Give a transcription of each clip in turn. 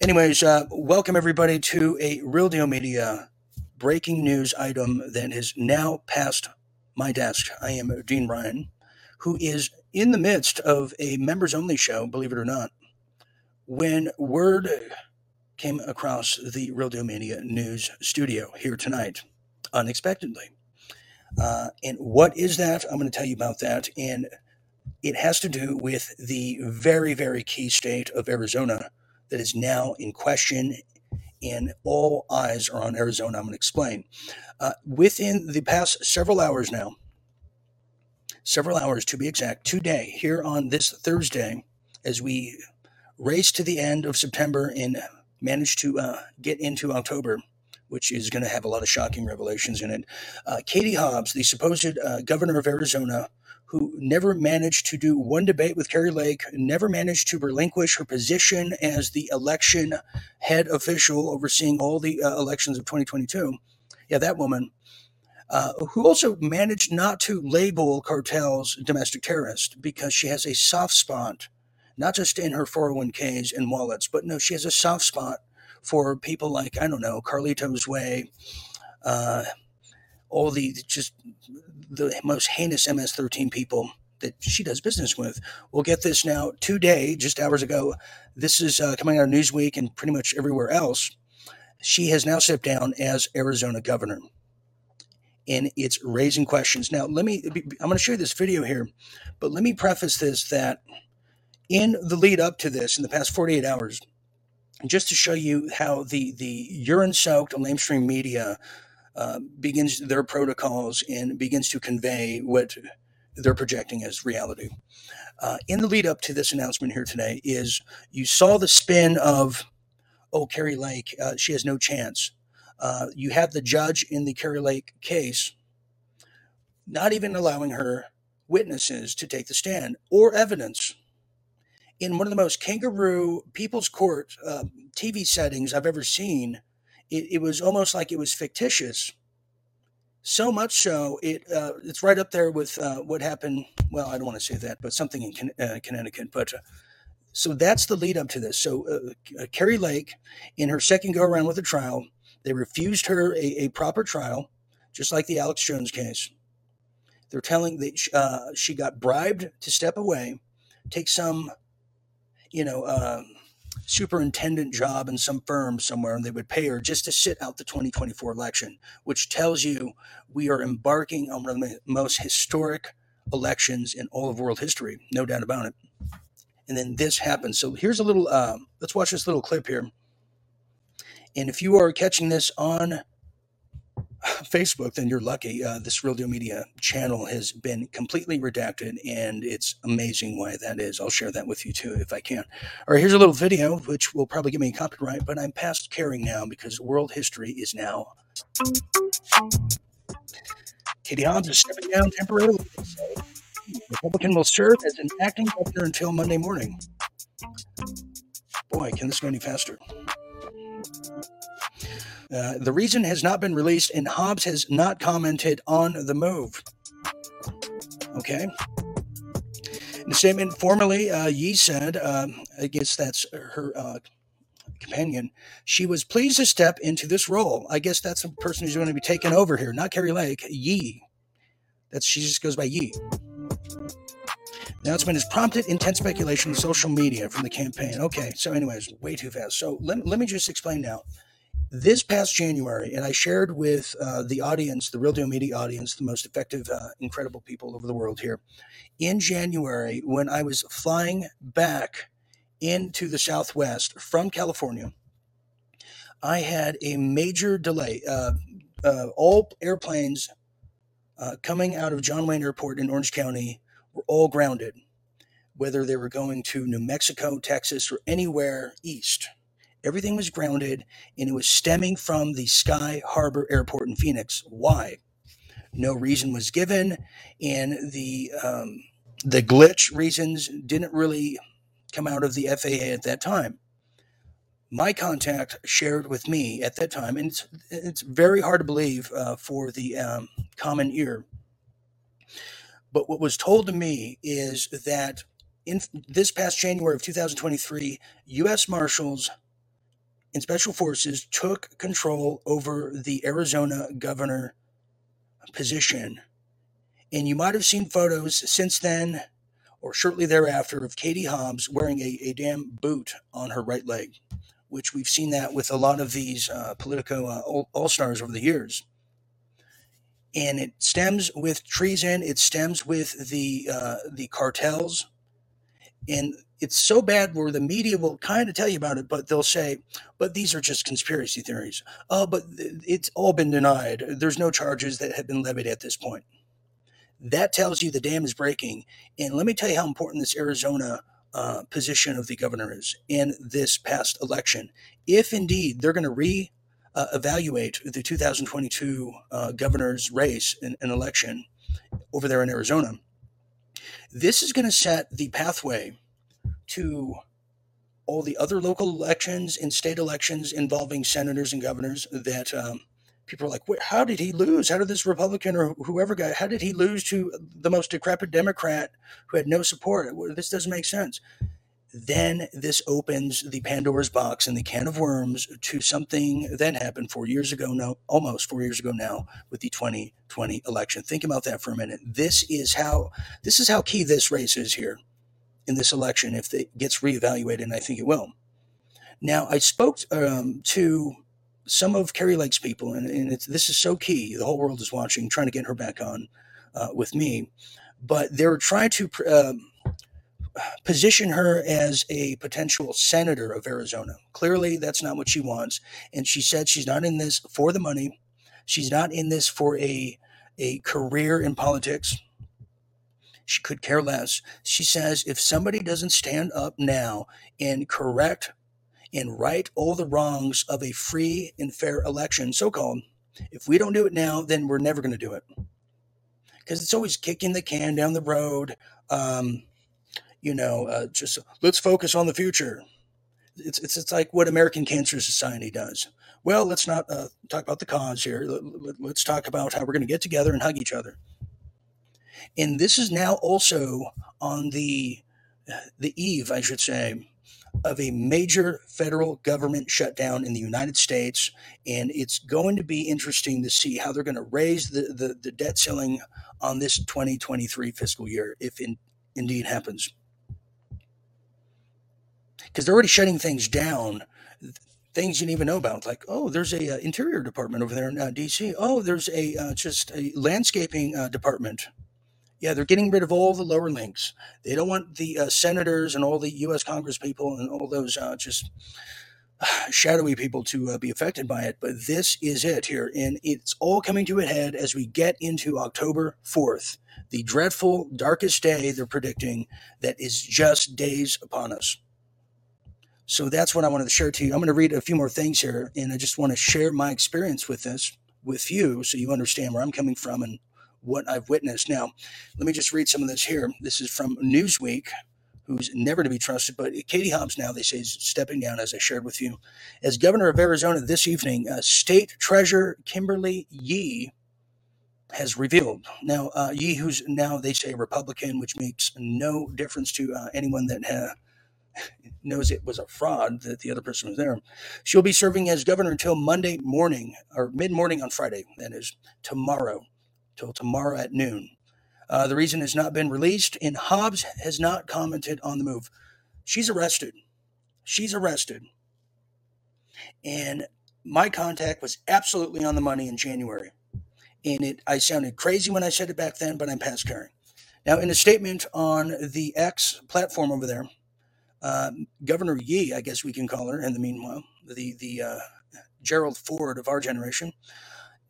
Anyways, uh, welcome everybody to a Real Deal Media breaking news item that has now passed my desk. I am Dean Ryan, who is in the midst of a members only show, believe it or not, when word came across the Real Deal Media news studio here tonight, unexpectedly. Uh, and what is that? I'm going to tell you about that. And it has to do with the very, very key state of Arizona that is now in question, and all eyes are on Arizona. I'm going to explain. Uh, within the past several hours now, several hours to be exact, today, here on this Thursday, as we race to the end of September and manage to uh, get into October, which is going to have a lot of shocking revelations in it. Uh, Katie Hobbs, the supposed uh, governor of Arizona, who never managed to do one debate with Kari Lake, never managed to relinquish her position as the election head official overseeing all the uh, elections of 2022. Yeah, that woman. Uh, who also managed not to label cartels domestic terrorists because she has a soft spot, not just in her 401ks and wallets, but no, she has a soft spot for people like, I don't know, Carlito's Way, uh, all the just the most heinous MS-13 people that she does business with. We'll get this now today, just hours ago. This is uh, coming out of Newsweek and pretty much everywhere else. She has now stepped down as Arizona governor, and it's raising questions. Now, let me. I'm going to show you this video here, but let me preface this that in the lead up to this, in the past 48 hours, just to show you how the the urine-soaked lamestream media uh, begins their protocols and begins to convey what they're projecting as reality. Uh, in the lead up to this announcement here today, is you saw the spin of, oh, Kari Lake, uh, she has no chance. Uh, you have the judge in the Kari Lake case not even allowing her witnesses to take the stand or evidence. In one of the most kangaroo people's court uh, TV settings I've ever seen, it, it was almost like it was fictitious. So much so, it uh, it's right up there with uh, what happened. Well, I don't want to say that, but something in uh, Connecticut. But uh, so that's the lead up to this. So uh, uh, Kari Lake, in her second go around with the trial, they refused her a, a proper trial, just like the Alex Jones case. They're telling that she got bribed to step away, take some, you know, uh, superintendent job in some firm somewhere, and they would pay her just to sit out the 2024 election, which tells you we are embarking on one of the most historic elections in all of world history, no doubt about it. And then this happens. So here's a little. Uh, let's watch this little clip here. And if you are catching this on Facebook, then you're lucky. Uh, this Real Deal Media channel has been completely redacted, and it's amazing why that is. I'll share that with you too if I can. All right, here's a little video, which will probably get me a copyright, but I'm past caring now because world history is now. Katie Hobbs is stepping down temporarily. Republican will serve as an acting governor until Monday morning. Boy, can this go any faster? Uh, the reason has not been released, and Hobbs has not commented on the move. Okay. In the statement, formerly, uh, Yee said, uh, I guess that's her uh, companion, she was pleased to step into this role. I guess that's the person who's going to be taken over here, not Kari Lake, Yee. That's she just goes by Yee. Announcement has prompted intense speculation on social media from the campaign. Okay, so anyways, way too fast. So let, let me just explain now this past January, and I shared with uh, the audience, the Real Deal Media audience, the most effective, uh, incredible people over the world here. In January, when I was flying back into the Southwest from California, I had a major delay. Uh, uh all airplanes uh, coming out of John Wayne Airport in Orange County were all grounded, whether they were going to New Mexico, Texas, or anywhere east Everything was grounded and it was stemming from the Sky Harbor Airport in Phoenix. Why? No reason was given, and the um, the glitch reasons didn't really come out of the FAA at that time. My contact shared with me at that time, and it's, it's very hard to believe uh, for the um, common ear. But what was told to me is that in this past January of 2023, U.S. Marshals and special forces took control over the Arizona governor position. And you might have seen photos since then or shortly thereafter of Katie Hobbs wearing a, a damn boot on her right leg, which we've seen that with a lot of these uh, Politico uh, all stars over the years. And it stems with treason. It stems with the uh, the cartels, and it's so bad where the media will kind of tell you about it, but they'll say, "But these are just conspiracy theories." Oh, but it's all been denied. There's no charges that have been levied at this point that tells you the dam is breaking. And let me tell you how important this Arizona uh, position of the governor is in this past election. If indeed they're going to re uh, evaluate the 2022 uh, governor's race and an election over there in Arizona, this is going to set the pathway to all the other local elections and state elections involving senators and governors that um, people are like, how did he lose? How did this Republican or whoever guy, how did he lose to the most decrepit Democrat who had no support? This doesn't make sense. Then this opens the Pandora's box and the can of worms to something that happened four years ago now, almost four years ago now, with the 2020 election. Think about that for a minute. This is how this is how key this race is here in this election if it gets reevaluated, and I think it will. Now, I spoke um, to some of Kari Lake's people, and, and this is so key. The whole world is watching, trying to get her back on uh, with me, but they're trying to uh, position her as a potential senator of Arizona. Clearly, that's not what she wants, and she said she's not in this for the money. She's not in this for a a career in politics. She could care less. She says if somebody doesn't stand up now and correct and right all the wrongs of a free and fair election, so called. If we don't do it now, then we're never going to do it. Because it's always kicking the can down the road. Um, you know, uh, just let's focus on the future. It's, it's, it's like what American Cancer Society does. Well, let's not uh, talk about the cause here. Let's talk about how we're going to get together and hug each other. And this is now also on the the eve, I should say, of a major federal government shutdown in the United States. And it's going to be interesting to see how they're going to raise the, the, the debt ceiling on this 2023 fiscal year, if in, indeed happens. Because they're already shutting things down, things you didn't even know about. Like, oh, there's a uh, interior department over there in uh, D.C. Oh, there's a uh, just a landscaping uh, department yeah, they're getting rid of all the lower links. They don't want the uh, senators and all the U.S. Congress people and all those uh, just shadowy people to uh, be affected by it. But this is it here. And it's all coming to a head as we get into October 4th, the dreadful, darkest day they're predicting that is just days upon us. So that's what I wanted to share to you. I'm going to read a few more things here, and I just want to share my experience with this with you so you understand where I'm coming from and what I've witnessed. Now, let me just read some of this here. This is from Newsweek, who's never to be trusted, but Katie Hobbs now, they say, is stepping down, as I shared with you. As governor of Arizona this evening, uh, State Treasurer Kimberly Yee has revealed. Now, uh, Yee, who's now, they say, Republican, which makes no difference to uh, anyone that uh, knows it was a fraud that the other person was there. She'll be serving as governor until Monday morning, or mid morning on Friday, that is tomorrow till tomorrow at noon. Uh, the reason has not been released, and Hobbs has not commented on the move. She's arrested. She's arrested. And my contact was absolutely on the money in January. And it I sounded crazy when I said it back then, but I'm past caring. Now, in a statement on the X platform over there, uh, Governor Yee, I guess we can call her in the meanwhile, the, the uh, Gerald Ford of our generation,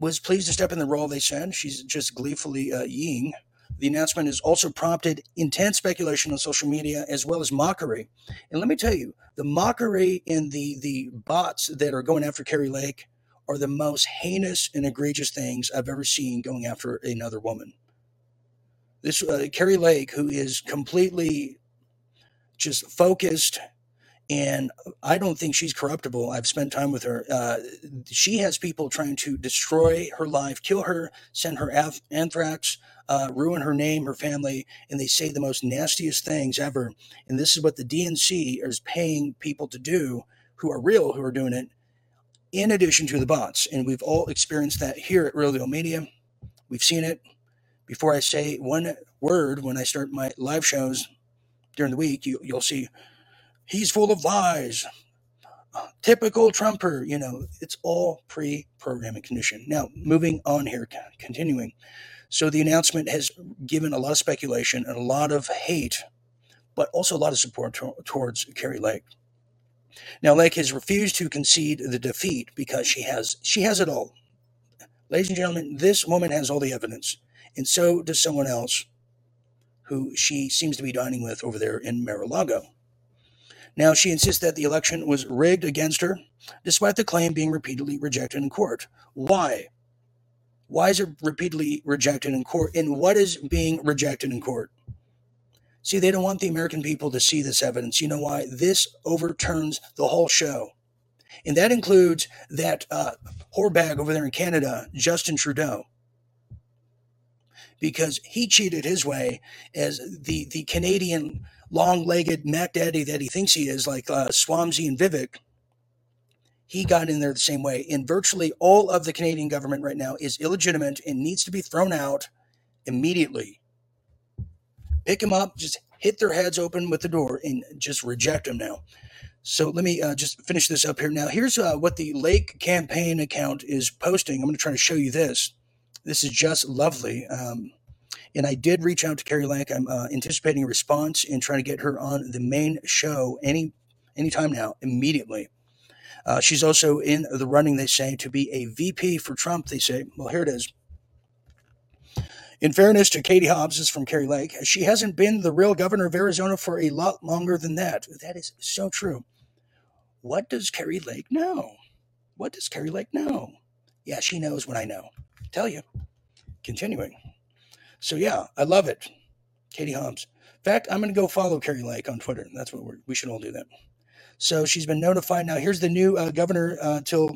was pleased to step in the role, they said. She's just gleefully uh, yeeing. The announcement has also prompted intense speculation on social media as well as mockery. And let me tell you, the mockery and the, the bots that are going after Kari Lake are the most heinous and egregious things I've ever seen going after another woman. This uh, Kari Lake, who is completely just focused and I don't think she's corruptible. I've spent time with her. Uh, she has people trying to destroy her life, kill her, send her anthrax, uh, ruin her name, her family, and they say the most nastiest things ever. And this is what the DNC is paying people to do who are real, who are doing it in addition to the bots. And we've all experienced that here at Real Deal Media. We've seen it. Before I say one word when I start my live shows during the week, you, you'll see he's full of lies. Typical Trumper, you know, it's all pre programming condition. Now, moving on here, continuing. So the announcement has given a lot of speculation and a lot of hate, but also a lot of support to- towards Kari Lake. Now, Lake has refused to concede the defeat because she has she has it all. Ladies and gentlemen, this woman has all the evidence, and so does someone else who she seems to be dining with over there in Mar-a-Lago. Now, she insists that the election was rigged against her, despite the claim being repeatedly rejected in court. Why? Why is it repeatedly rejected in court? And what is being rejected in court? See, they don't want the American people to see this evidence. You know why? This overturns the whole show. And that includes that uh, whorebag over there in Canada, Justin Trudeau, because he cheated his way as the, the Canadian long legged Mac Daddy that he thinks he is, like uh, and Vivek. He got in there the same way. And virtually all of the Canadian government right now is illegitimate and needs to be thrown out immediately pick them up, just hit their heads open with the door, and just reject them now. So let me uh, just finish this up here. Now, here's uh, what the Lake campaign account is posting. I'm going to try to show you this. This is just lovely. Um, and I did reach out to Kari Lake. I'm uh, anticipating a response and trying to get her on the main show any anytime now, immediately. Uh, she's also in the running, they say, to be a VP for Trump. They say, well, here it is. In fairness to Katie Hobbs, is from Kari Lake, she hasn't been the real governor of Arizona for a lot longer than that. That is so true. What does Kari Lake know? What does Kari Lake know? Yeah, she knows what I know. Tell you. Continuing. So yeah, I love it. Katie Hobbs. In fact, I'm going to go follow Kari Lake on Twitter. That's what we should all do that. So she's been notified. Now here's the new uh, governor uh, till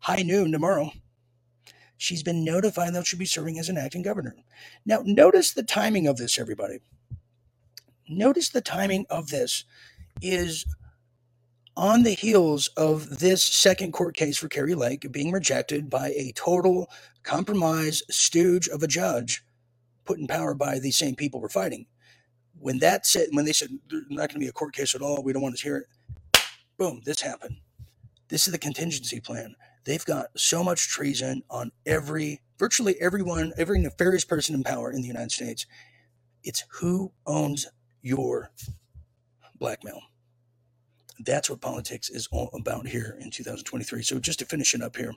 high noon tomorrow she's been notified that she'll be serving as an acting governor. Now, notice the timing of this, everybody. Notice the timing of this is on the heels of this second court case for Kari Lake being rejected by a total compromise stooge of a judge put in power by these same people we're fighting. When that said, when they said there's not going to be a court case at all, we don't want to hear it. Boom, this happened. This is the contingency plan. They've got so much treason on every, virtually everyone, every nefarious person in power in the United States. It's who owns your blackmail. That's what politics is all about here in 2023. So just to finish it up here.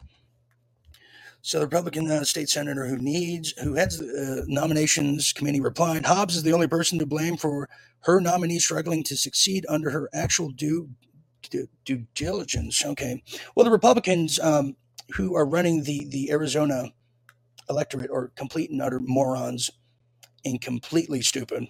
So the Republican uh, state senator who needs, who heads the uh, nominations committee replied, Hobbs is the only person to blame for her nominee struggling to succeed under her actual due due, due diligence. Okay. Well, the Republicans um, who are running the the Arizona electorate are complete and utter morons and completely stupid.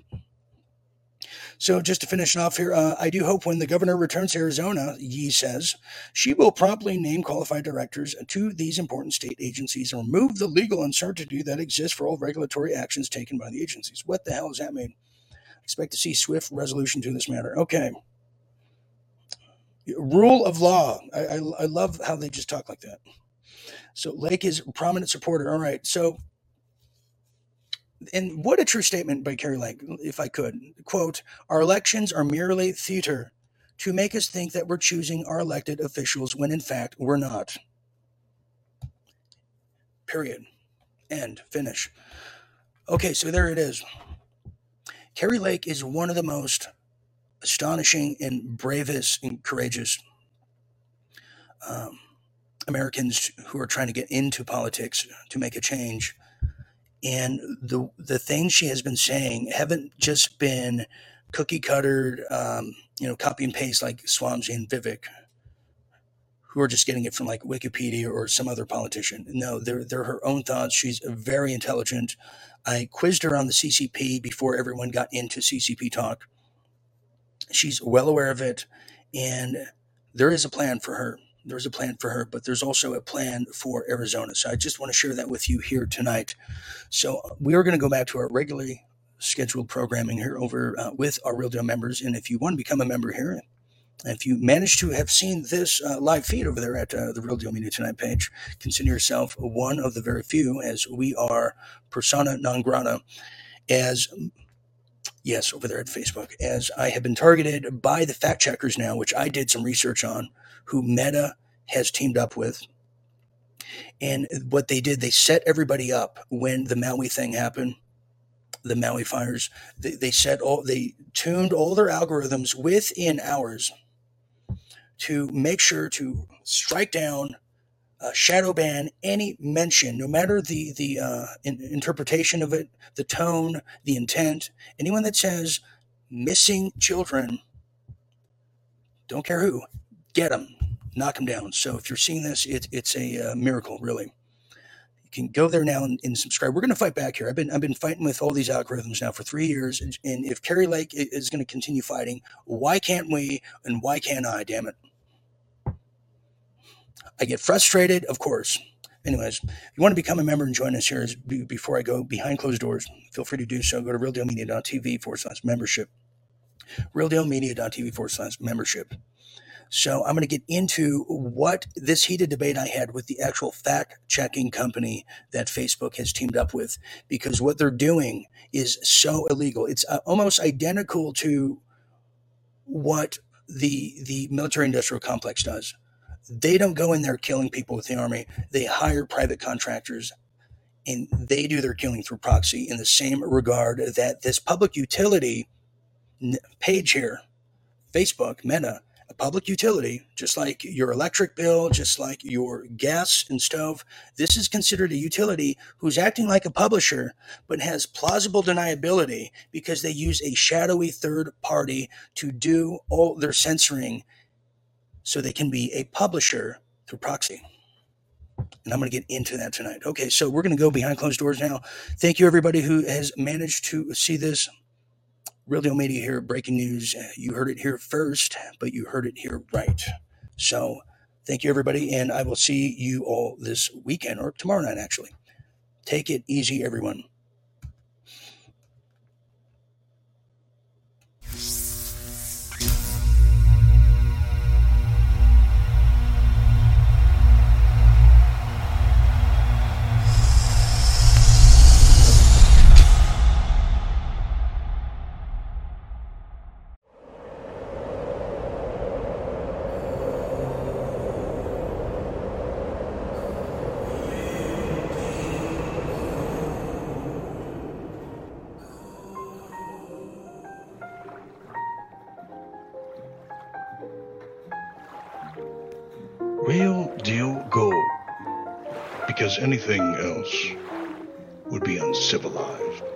So, just to finish off here, uh, I do hope when the governor returns to Arizona, Yee says, she will promptly name qualified directors to these important state agencies and remove the legal uncertainty that exists for all regulatory actions taken by the agencies. What the hell does that mean? Expect to see swift resolution to this matter. Okay rule of law. I, I, I love how they just talk like that. So Lake is a prominent supporter. All right. So, and what a true statement by Kari Lake, if I could quote: "Our elections are merely theater to make us think that we're choosing our elected officials when in fact we're not." Period. End. Finish. Okay, so there it is. Kari Lake is one of the most astonishing and bravest and courageous um, Americans who are trying to get into politics to make a change. And the the things she has been saying haven't just been cookie cuttered, um, you know, copy and paste like Swamsy and Vivek, who are just getting it from like Wikipedia or some other politician. No, they're they're her own thoughts. She's very intelligent. I quizzed her on the CCP before everyone got into CCP talk She's well aware of it, and there is a plan for her. There's a plan for her, but there's also a plan for Arizona. So I just want to share that with you here tonight. So we are going to go back to our regularly scheduled programming here over uh, with our Real Deal members. And if you want to become a member here, if you manage to have seen this uh, live feed over there at uh, the Real Deal Media Tonight page, consider yourself one of the very few, as we are persona non grata, as yes, over there at Facebook, as I have been targeted by the fact checkers now, which I did some research on, who Meta has teamed up with. And what they did, they set everybody up when the Maui thing happened the Maui fires. They, they set all they tuned all their algorithms within hours to make sure to strike down, uh, shadow ban any mention, no matter the the uh, in, interpretation of it, the tone, the intent. Anyone that says missing children, don't care who, get them, knock them down. So if you're seeing this, it, it's a uh, miracle, really. You can go there now and, and subscribe. We're going to fight back here. I've been I've been fighting with all these algorithms now for three years, and, and if Kari Lake is going to continue fighting, why can't we? And why can't I? Damn it! I get frustrated, of course. Anyways, if you want to become a member and join us here before I go behind closed doors, feel free to do so. Go to realdealmedia.tv forward slash membership. Realdealmedia.tv forward slash membership. So I'm going to get into what this heated debate I had with the actual fact checking company that Facebook has teamed up with, because what they're doing is so illegal. It's uh, almost identical to what the the military industrial complex does. They don't go in there killing people with the army. They hire private contractors and they do their killing through proxy in the same regard that this public utility page here, Facebook, Meta, a public utility, just like your electric bill, just like your gas and stove, this is considered a utility who's acting like a publisher, but has plausible deniability because they use a shadowy third party to do all their censoring so they can be a publisher through proxy. And I'm going to get into that tonight. Okay, so we're going to go behind closed doors now. Thank you, everybody who has managed to see this Real Deal Media here, breaking news. You heard it here first, but you heard it here right. So thank you, everybody, and I will see you all this weekend or tomorrow night, actually. Take it easy, everyone. Because anything else would be uncivilized.